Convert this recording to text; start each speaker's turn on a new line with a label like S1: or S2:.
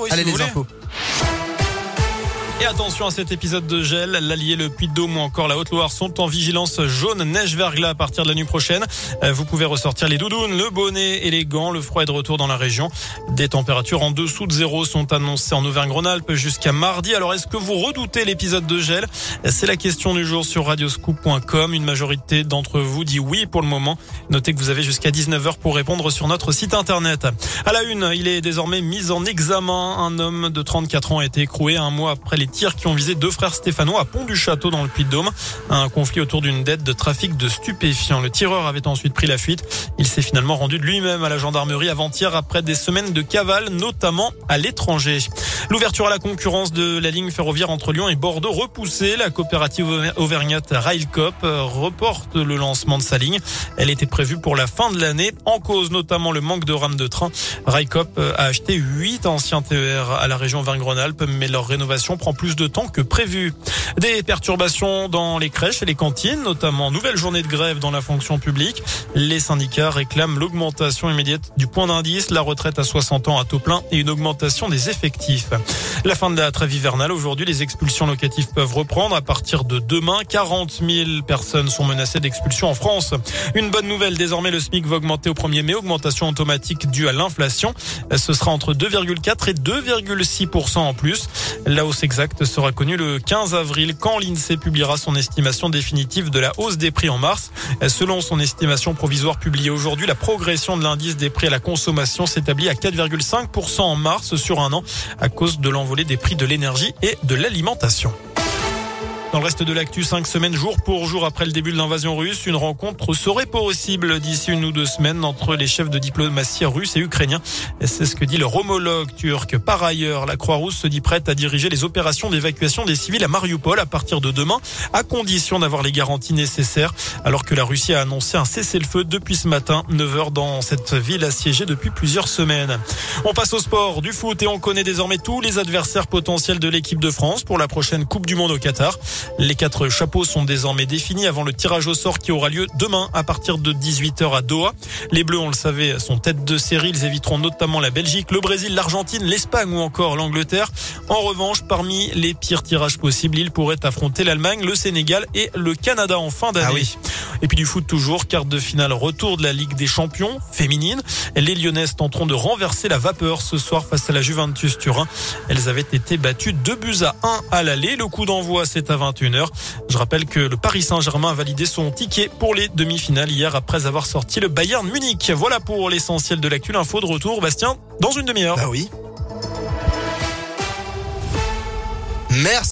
S1: oui,
S2: Allez,
S1: si
S2: les infos.
S1: Et attention à cet épisode de gel. L'Allier, le Puy-de-Dôme ou encore la Haute-Loire sont en vigilance jaune neige verglas à partir de la nuit prochaine. Euh, Vous pouvez ressortir les doudounes, le bonnet et les gants. Le froid est de retour dans la région. Des températures en dessous de zéro sont annoncées en Auvergne-Rhône-Alpes jusqu'à mardi. Alors est-ce que vous redoutez l'épisode de gel? C'est la question du jour sur radioscoop.com. Une majorité d'entre vous dit oui pour le moment. Notez que vous avez jusqu'à 19h pour répondre sur notre site internet. À la une, il est désormais mis en examen. Un homme de 34 ans a été écroué un mois après les tirs qui ont visé deux frères stéphanois à Pont-du-Château dans le Puy-de-Dôme. Un conflit autour d'une dette de trafic de stupéfiants. Le tireur avait ensuite pris la fuite. Il s'est finalement rendu de lui-même à la gendarmerie avant-hier après des semaines de cavale, notamment à l'étranger. L'ouverture à la concurrence de la ligne ferroviaire entre Lyon et Bordeaux repoussée. La coopérative auvergnate Railcop reporte le lancement de sa ligne. Elle était prévue pour la fin de l'année. En cause notamment le manque de rames de train. Railcop a acheté 8 anciens TER à la région Auvergne-Rhône-Alpes, mais leur rénovation prend plus de temps que prévu. Des perturbations dans les crèches et les cantines, notamment nouvelle journée de grève dans la fonction publique. Les syndicats réclament l'augmentation immédiate du point d'indice, la retraite à 60 ans à taux plein et une augmentation des effectifs. La fin de la trêve hivernale. Aujourd'hui, les expulsions locatives peuvent reprendre à partir de demain. 40 000 personnes sont menacées d'expulsion en France. Une bonne nouvelle, désormais le SMIC va augmenter au 1er mai, augmentation automatique due à l'inflation. Ce sera entre 2,4 et 2,6% en plus. La hausse exacte sera connue le 15 avril quand l'INSEE publiera son estimation définitive de la hausse des prix en mars. Selon son estimation provisoire publiée aujourd'hui, la progression de l'indice des prix à la consommation s'établit à 4,5% en mars sur un an à cause de l'envolée des prix de l'énergie et de l'alimentation. Dans le reste de l'actu, cinq semaines jour pour jour après le début de l'invasion russe, une rencontre serait possible d'ici une ou deux semaines entre les chefs de diplomatie russes et ukrainiens. C'est ce que dit leur homologue turc. Par ailleurs, la Croix-Rouge se dit prête à diriger les opérations d'évacuation des civils à Mariupol à partir de demain, à condition d'avoir les garanties nécessaires, alors que la Russie a annoncé un cessez-le-feu depuis ce matin, 9 heures dans cette ville assiégée depuis plusieurs semaines. On passe au sport, du foot et on connaît désormais tous les adversaires potentiels de l'équipe de France pour la prochaine Coupe du Monde au Qatar. Les quatre chapeaux sont désormais définis avant le tirage au sort qui aura lieu demain à partir de 18h à Doha. Les Bleus, on le savait, sont tête de série. Ils éviteront notamment la Belgique, le Brésil, l'Argentine, l'Espagne ou encore l'Angleterre. En revanche, parmi les pires tirages possibles, ils pourraient affronter l'Allemagne, le Sénégal et le Canada en fin d'année.
S2: Ah.
S1: Et puis du foot toujours, quart de finale retour de la Ligue des Champions féminine. Les Lyonnaises tenteront de renverser la vapeur ce soir face à la Juventus Turin. Elles avaient été battues 2 buts à 1 à l'aller. Le coup d'envoi, c'est à 21h. Je rappelle que le Paris Saint-Germain a validé son ticket pour les demi-finales hier après avoir sorti le Bayern Munich. Voilà pour l'essentiel de l'actu. L'info de retour, Bastien, dans une demi-heure.
S2: Bah oui. Merci.